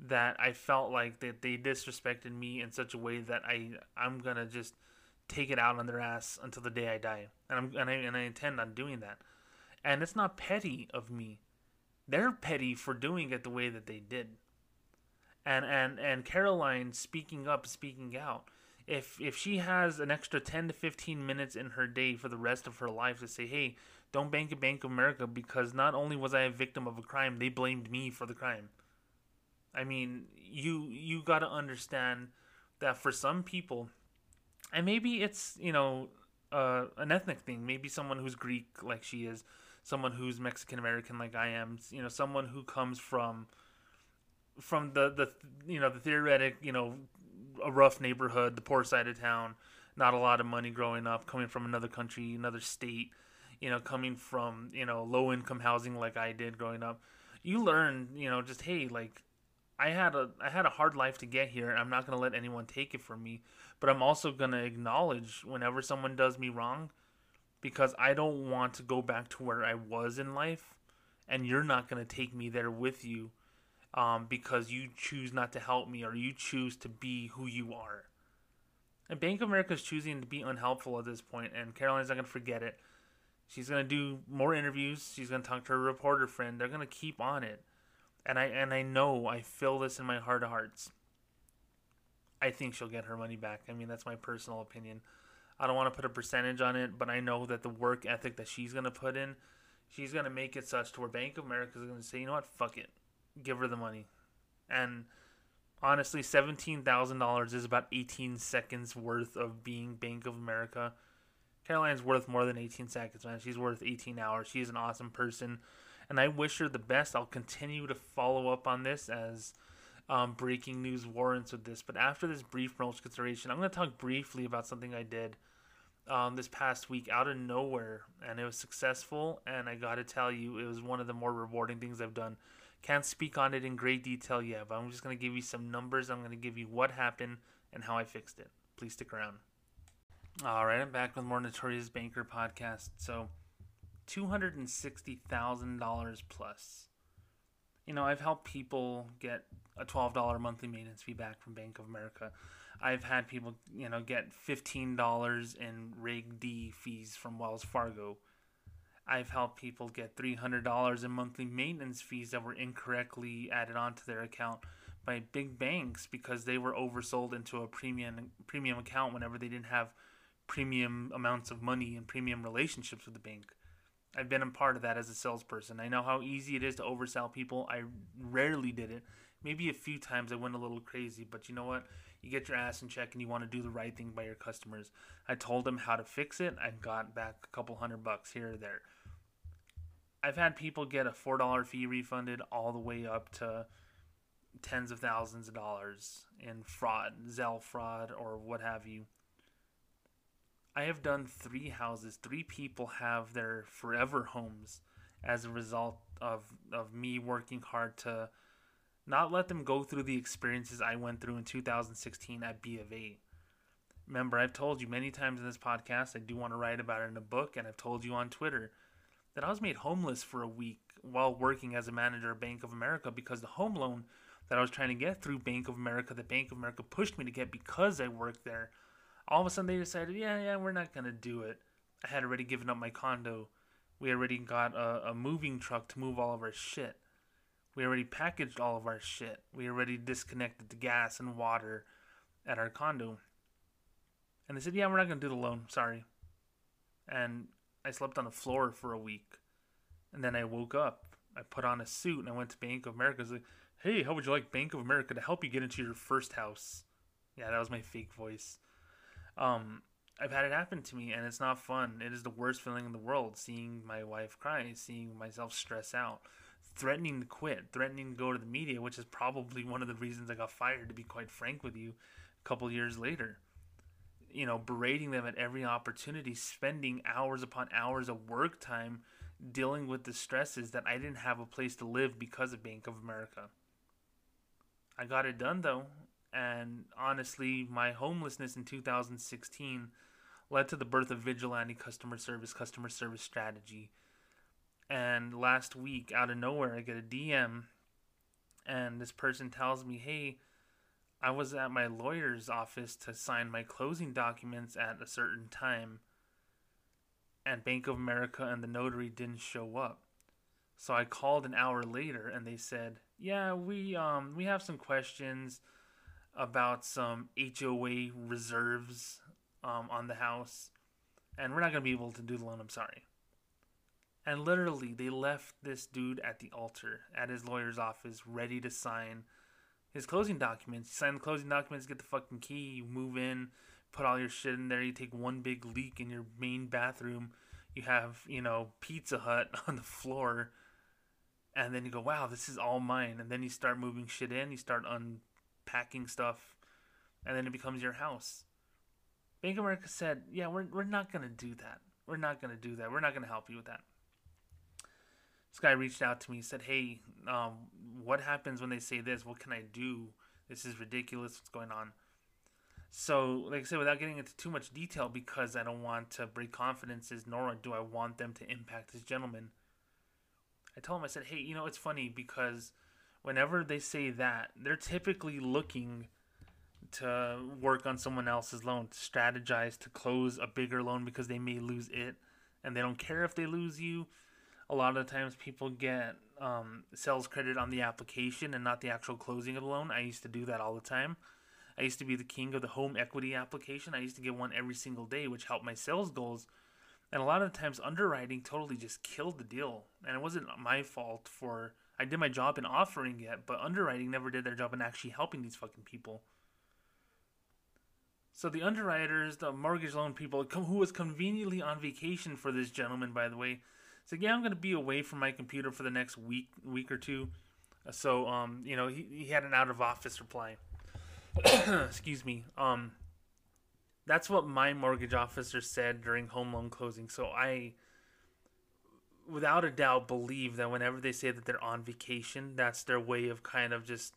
that I felt like that they disrespected me in such a way that I I'm gonna just take it out on their ass until the day I die, and I'm and I, and I intend on doing that. And it's not petty of me; they're petty for doing it the way that they did. And and and Caroline speaking up, speaking out if if she has an extra 10 to 15 minutes in her day for the rest of her life to say hey don't bank at bank of america because not only was i a victim of a crime they blamed me for the crime i mean you you got to understand that for some people, and maybe it's you know uh, an ethnic thing. Maybe someone who's Greek like she is, someone who's Mexican American like I am. You know, someone who comes from from the the you know the theoretic you know a rough neighborhood, the poor side of town, not a lot of money growing up, coming from another country, another state, you know, coming from you know low income housing like I did growing up. You learn, you know, just hey, like I had a I had a hard life to get here, and I'm not gonna let anyone take it from me. But I'm also gonna acknowledge whenever someone does me wrong, because I don't want to go back to where I was in life, and you're not gonna take me there with you, um, because you choose not to help me or you choose to be who you are. And Bank of America is choosing to be unhelpful at this point, and Caroline's not gonna forget it. She's gonna do more interviews. She's gonna talk to her reporter friend. They're gonna keep on it and I and I know I feel this in my heart of hearts. I think she'll get her money back. I mean, that's my personal opinion. I don't want to put a percentage on it, but I know that the work ethic that she's going to put in, she's going to make it such to where Bank of America is going to say, you know what, fuck it, give her the money. And honestly, seventeen thousand dollars is about eighteen seconds worth of being Bank of America. Caroline's worth more than eighteen seconds, man. She's worth eighteen hours. She's an awesome person and I wish her the best. I'll continue to follow up on this as um, breaking news warrants with this. But after this brief promotion consideration, I'm going to talk briefly about something I did um, this past week out of nowhere, and it was successful. And I got to tell you, it was one of the more rewarding things I've done. Can't speak on it in great detail yet, but I'm just going to give you some numbers. I'm going to give you what happened and how I fixed it. Please stick around. All right, I'm back with more Notorious Banker podcast. So, $260,000 plus. You know, I've helped people get a $12 monthly maintenance fee back from Bank of America. I've had people, you know, get $15 in Reg D fees from Wells Fargo. I've helped people get $300 in monthly maintenance fees that were incorrectly added onto their account by big banks because they were oversold into a premium premium account whenever they didn't have premium amounts of money and premium relationships with the bank. I've been a part of that as a salesperson. I know how easy it is to oversell people. I rarely did it. Maybe a few times I went a little crazy, but you know what? You get your ass in check and you want to do the right thing by your customers. I told them how to fix it. I got back a couple hundred bucks here or there. I've had people get a $4 fee refunded all the way up to tens of thousands of dollars in fraud, Zelle fraud, or what have you. I have done three houses. Three people have their forever homes as a result of of me working hard to not let them go through the experiences I went through in 2016 at B of A. Remember, I've told you many times in this podcast, I do want to write about it in a book, and I've told you on Twitter that I was made homeless for a week while working as a manager at Bank of America because the home loan that I was trying to get through Bank of America, that Bank of America pushed me to get because I worked there, all of a sudden they decided, yeah, yeah, we're not gonna do it. I had already given up my condo. We already got a, a moving truck to move all of our shit. We already packaged all of our shit. We already disconnected the gas and water at our condo. And they said, yeah, we're not gonna do the loan. Sorry. And I slept on the floor for a week. And then I woke up. I put on a suit and I went to Bank of America. I was like, hey, how would you like Bank of America to help you get into your first house? Yeah, that was my fake voice. Um, I've had it happen to me, and it's not fun. It is the worst feeling in the world seeing my wife cry, seeing myself stress out, threatening to quit, threatening to go to the media, which is probably one of the reasons I got fired, to be quite frank with you, a couple years later. You know, berating them at every opportunity, spending hours upon hours of work time dealing with the stresses that I didn't have a place to live because of Bank of America. I got it done though and honestly, my homelessness in 2016 led to the birth of Vigilante Customer Service, Customer Service Strategy. And last week, out of nowhere, I get a DM, and this person tells me, Hey, I was at my lawyer's office to sign my closing documents at a certain time, and Bank of America and the notary didn't show up. So I called an hour later, and they said, "Yeah, we um we have some questions about some HOA reserves um, on the house, and we're not going to be able to do the loan. I'm sorry. And literally, they left this dude at the altar, at his lawyer's office, ready to sign his closing documents. You sign the closing documents, get the fucking key, you move in, put all your shit in there. You take one big leak in your main bathroom. You have, you know, Pizza Hut on the floor. And then you go, wow, this is all mine. And then you start moving shit in. You start unpacking stuff. And then it becomes your house. Bank of America said, yeah, we're, we're not going to do that. We're not going to do that. We're not going to help you with that. This guy reached out to me, said, hey, um, what happens when they say this? What can I do? This is ridiculous. What's going on? So, like I said, without getting into too much detail, because I don't want to break confidences, nor do I want them to impact this gentleman, I told him, I said, hey, you know, it's funny because whenever they say that, they're typically looking to work on someone else's loan, to strategize to close a bigger loan because they may lose it, and they don't care if they lose you. A lot of times, people get um, sales credit on the application and not the actual closing of the loan. I used to do that all the time. I used to be the king of the home equity application. I used to get one every single day, which helped my sales goals. And a lot of times, underwriting totally just killed the deal. And it wasn't my fault for I did my job in offering it, but underwriting never did their job in actually helping these fucking people. So the underwriters, the mortgage loan people, who was conveniently on vacation for this gentleman, by the way, said, "Yeah, I'm going to be away from my computer for the next week, week or two. So, um, you know, he, he had an out of office reply. Excuse me. Um, that's what my mortgage officer said during home loan closing. So I, without a doubt, believe that whenever they say that they're on vacation, that's their way of kind of just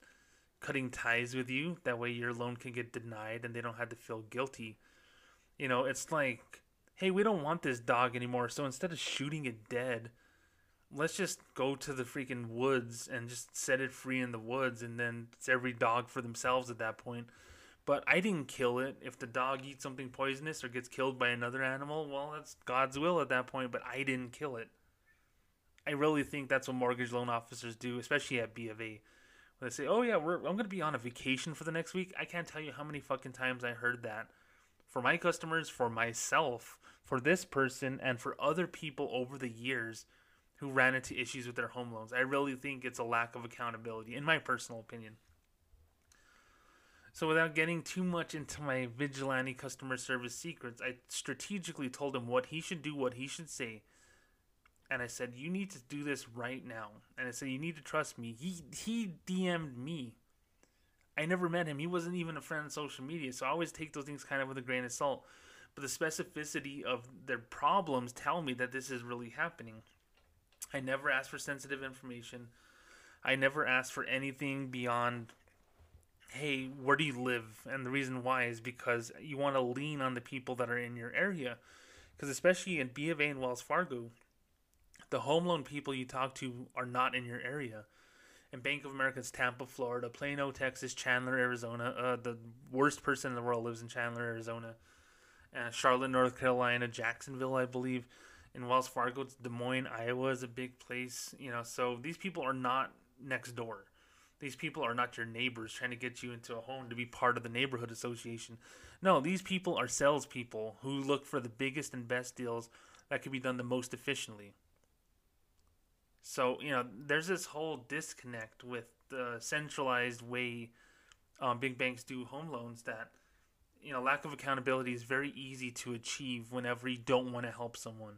cutting ties with you. That way your loan can get denied and they don't have to feel guilty. You know, it's like, hey, we don't want this dog anymore. So instead of shooting it dead, let's just go to the freaking woods and just set it free in the woods. And then it's every dog for themselves at that point but I didn't kill it. If the dog eats something poisonous or gets killed by another animal, well, that's God's will at that point, but I didn't kill it. I really think that's what mortgage loan officers do, especially at B of A. When they say, oh, yeah, I'm going to be on a vacation for the next week, I can't tell you how many fucking times I heard that. For my customers, for myself, for this person, and for other people over the years who ran into issues with their home loans. I really think it's a lack of accountability, in my personal opinion. So, without getting too much into my vigilante customer service secrets, I strategically told him what he should do, what he should say. And I said, You need to do this right now. And I said, You need to trust me. He, he DM'd me. I never met him. He wasn't even a friend on social media. So I always take those things kind of with a grain of salt. But the specificity of their problems tell me that this is really happening. I never asked for sensitive information. I never asked for anything beyond hey, where do you live? And the reason why is because you want to lean on the people that are in your area. Because especially in B of A and Wells Fargo, the home loan people you talk to are not in your area. In Bank of America's Tampa, Florida, Plano, Texas, Chandler, Arizona. Uh, the worst person in the world lives in Chandler, Arizona. Uh, Charlotte, North Carolina, Jacksonville, I believe. In Wells Fargo, it's Des Moines, Iowa is a big place. You know, so these people are not next door. These people are not your neighbors trying to get you into a home to be part of the neighborhood association. No, these people are salespeople who look for the biggest and best deals that can be done the most efficiently. So, you know, there's this whole disconnect with the centralized way um, big banks do home loans that, you know, lack of accountability is very easy to achieve whenever you don't want to help someone.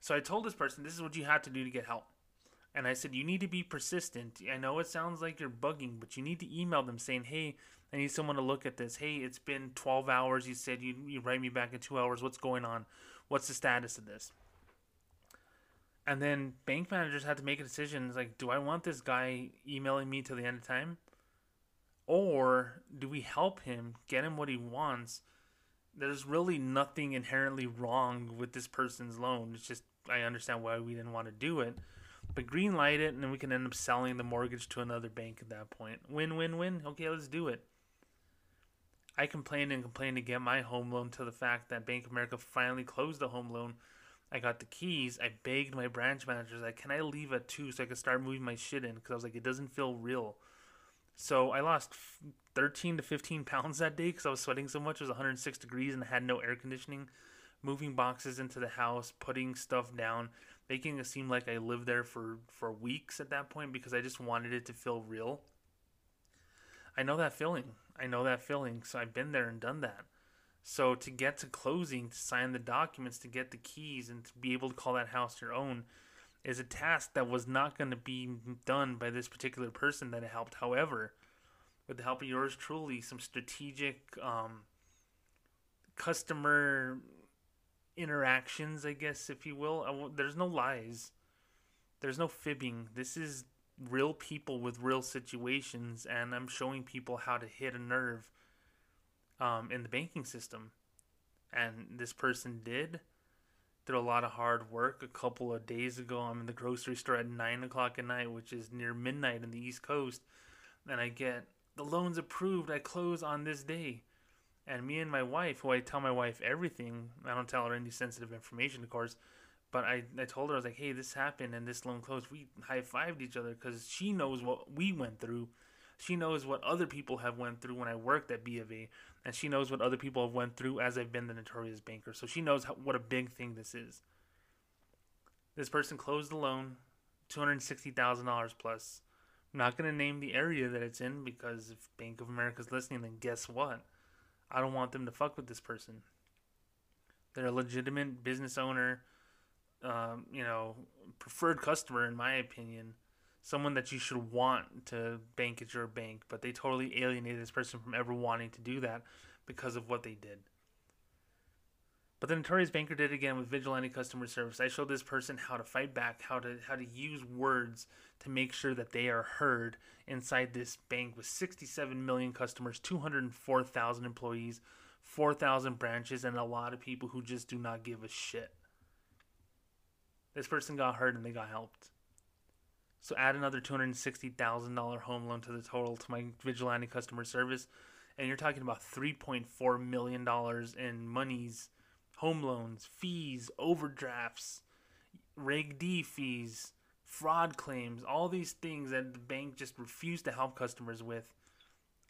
So I told this person, this is what you have to do to get help. And I said, you need to be persistent. I know it sounds like you're bugging, but you need to email them saying, hey, I need someone to look at this. Hey, it's been 12 hours. You said you, you write me back in two hours. What's going on? What's the status of this? And then bank managers had to make a decision. It's like, do I want this guy emailing me till the end of time? Or do we help him, get him what he wants? There's really nothing inherently wrong with this person's loan. It's just, I understand why we didn't want to do it but green light it, and then we can end up selling the mortgage to another bank at that point. Win, win, win. Okay, let's do it. I complained and complained to get my home loan to the fact that Bank of America finally closed the home loan. I got the keys. I begged my branch managers, like, can I leave at two so I could start moving my shit in? Because I was like, it doesn't feel real. So I lost 13 to 15 pounds that day because I was sweating so much. It was 106 degrees and I had no air conditioning. Moving boxes into the house, putting stuff down making it seem like I lived there for for weeks at that point because I just wanted it to feel real. I know that feeling. I know that feeling. So I've been there and done that. So to get to closing, to sign the documents, to get the keys, and to be able to call that house your own is a task that was not going to be done by this particular person that it helped. However, with the help of yours truly, some strategic um, customer interactions, I guess, if you will. there's no lies. There's no fibbing. This is real people with real situations, and I'm showing people how to hit a nerve um, in the banking system. And this person did. Did a lot of hard work. A couple of days ago, I'm in the grocery store at 9 o'clock at night, which is near midnight in the East Coast. And I get the loan's approved. I close on this day. And me and my wife, who I tell my wife everything, I don't tell her any sensitive information, of course, but I, I told her, I was like, hey, this happened and this loan closed. We high fived each other because she knows what we went through. She knows what other people have went through when I worked at B of A, and she knows what other people have went through as I've been the notorious banker. So she knows how, what a big thing this is. This person closed the loan, two hundred sixty thousand dollars plus. I'm not gonna name the area that it's in because if Bank of America's listening, then guess what? I don't want them to fuck with this person. They're a legitimate business owner, um, you know, preferred customer in my opinion. Someone that you should want to bank at your bank, but they totally alienated this person from ever wanting to do that because of what they did. But the notorious banker did again with vigilante customer service. I showed this person how to fight back, how to how to use words to make sure that they are heard inside this bank with 67 million customers, 204,000 employees, 4,000 branches, and a lot of people who just do not give a shit. This person got hurt and they got helped. So add another $260,000 home loan to the total to my vigilante customer service, and you're talking about $3.4 million in monies home loans, fees, overdrafts, Reg D fees, fraud claims, all these things that the bank just refused to help customers with.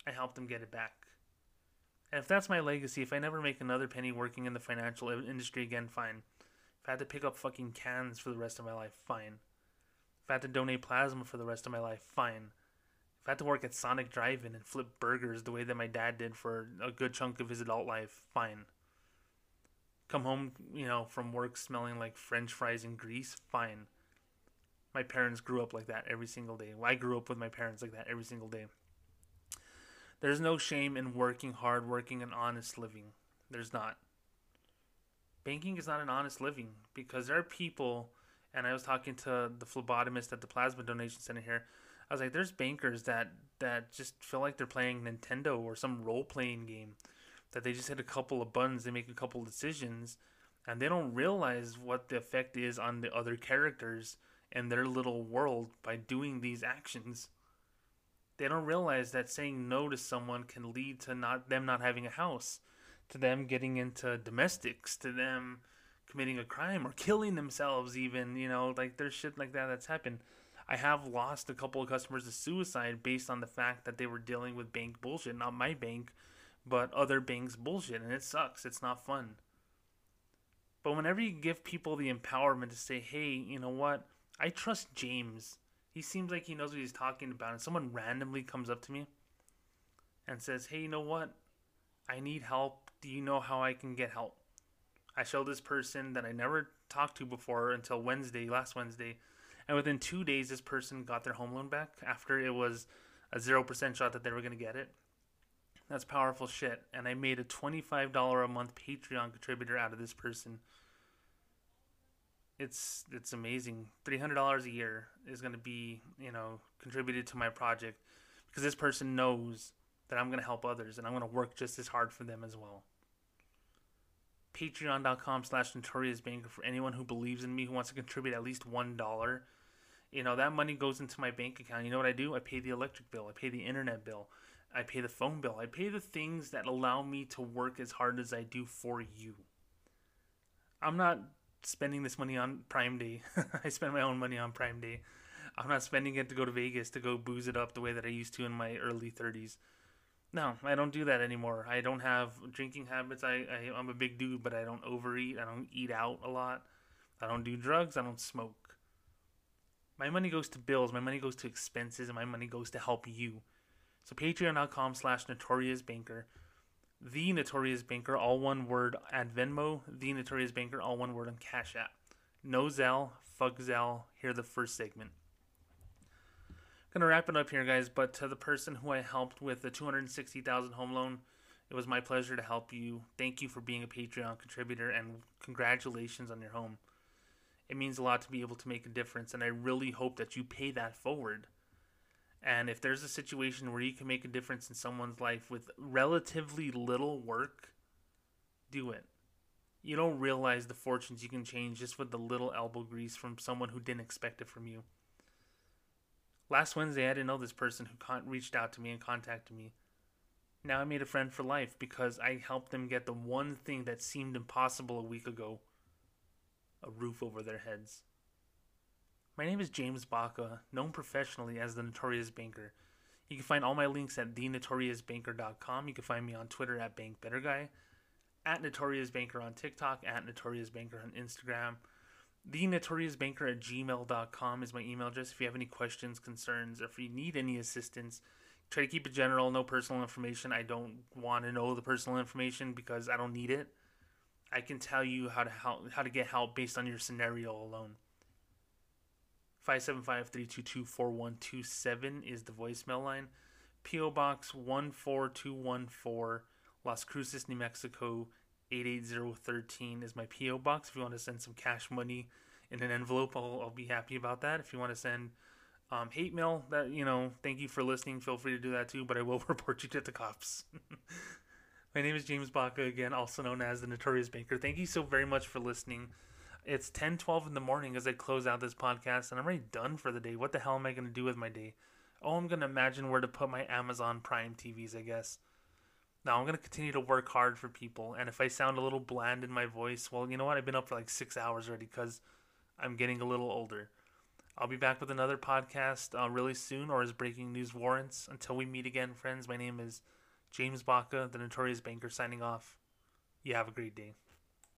I helped them get it back. And if that's my legacy, if I never make another penny working in the financial industry again, fine. If I had to pick up fucking cans for the rest of my life, fine. If I had to donate plasma for the rest of my life, fine. If I had to work at Sonic Drive-In and flip burgers the way that my dad did for a good chunk of his adult life, fine come home, you know, from work smelling like french fries and grease, fine. My parents grew up like that every single day. I grew up with my parents like that every single day. There's no shame in working hard, working an honest living. There's not. Banking is not an honest living because there are people, and I was talking to the phlebotomist at the plasma donation center here. I was like, there's bankers that that just feel like they're playing Nintendo or some role playing game that they just hit a couple of buttons, they make a couple of decisions, and they don't realize what the effect is on the other characters and their little world by doing these actions. They don't realize that saying no to someone can lead to not them not having a house, to them getting into domestics, to them committing a crime or killing themselves even, you know, like there's shit like that that's happened. I have lost a couple of customers to suicide based on the fact that they were dealing with bank bullshit, not my bank, but other banks bullshit and it sucks. It's not fun. But whenever you give people the empowerment to say, hey, you know what? I trust James. He seems like he knows what he's talking about. And someone randomly comes up to me and says, hey, you know what? I need help. Do you know how I can get help? I show this person that I never talked to before until Wednesday, last Wednesday. And within two days, this person got their home loan back after it was a 0% shot that they were going to get it. That's powerful shit. And I made a $25 a month Patreon contributor out of this person. It's it's amazing. $300 a year is going to be, you know, contributed to my project because this person knows that I'm going to help others and I'm going to work just as hard for them as well. Patreon.com slash notorious banker for anyone who believes in me, who wants to contribute at least $1. You know, that money goes into my bank account. You know what I do? I pay the electric bill, I pay the internet bill. I pay the phone bill. I pay the things that allow me to work as hard as I do for you. I'm not spending this money on Prime Day. I spend my own money on Prime Day. I'm not spending it to go to Vegas to go booze it up the way that I used to in my early 30s. No, I don't do that anymore. I don't have drinking habits. I, I I'm a big dude, but I don't overeat. I don't eat out a lot. I don't do drugs. I don't smoke. My money goes to bills. My money goes to expenses, and my money goes to help you. So patreon.com slash notorious banker. The Notorious Banker, all one word at Venmo. The Notorious Banker, all one word on Cash App. No Zelle, fuck. Here the first segment. Gonna wrap it up here, guys. But to the person who I helped with the 260,000 home loan, it was my pleasure to help you. Thank you for being a Patreon contributor and congratulations on your home. It means a lot to be able to make a difference, and I really hope that you pay that forward. And if there's a situation where you can make a difference in someone's life with relatively little work, do it. You don't realize the fortunes you can change just with the little elbow grease from someone who didn't expect it from you. Last Wednesday, I didn't know this person who con- reached out to me and contacted me. Now I made a friend for life because I helped them get the one thing that seemed impossible a week ago a roof over their heads. My name is James Baca, known professionally as the Notorious Banker. You can find all my links at thenotoriousbanker.com. You can find me on Twitter at BankBetterGuy, at Notorious Banker on TikTok, at Notorious Banker on Instagram. TheNotoriousBanker at gmail.com is my email address if you have any questions, concerns, or if you need any assistance. Try to keep it general, no personal information. I don't want to know the personal information because I don't need it. I can tell you how to help how to get help based on your scenario alone. 575-322-4127 is the voicemail line. PO Box 14214 Las Cruces, New Mexico 88013 is my PO box. If you want to send some cash money in an envelope, I'll, I'll be happy about that. If you want to send um, hate mail, that you know, thank you for listening. Feel free to do that too, but I will report you to the cops. My name is James Baca again, also known as the Notorious Banker. Thank you so very much for listening. It's 10 12 in the morning as I close out this podcast, and I'm already done for the day. What the hell am I going to do with my day? Oh, I'm going to imagine where to put my Amazon Prime TVs, I guess. Now, I'm to continue to work hard for people, and if I sound a little bland in my voice, well, you know what? I've been up for like six hours already because I'm getting a little older. I'll be back with another podcast uh, really soon, or as breaking news warrants. Until we meet again, friends, my name is James Baca, the Notorious Banker, signing off. You have a great day.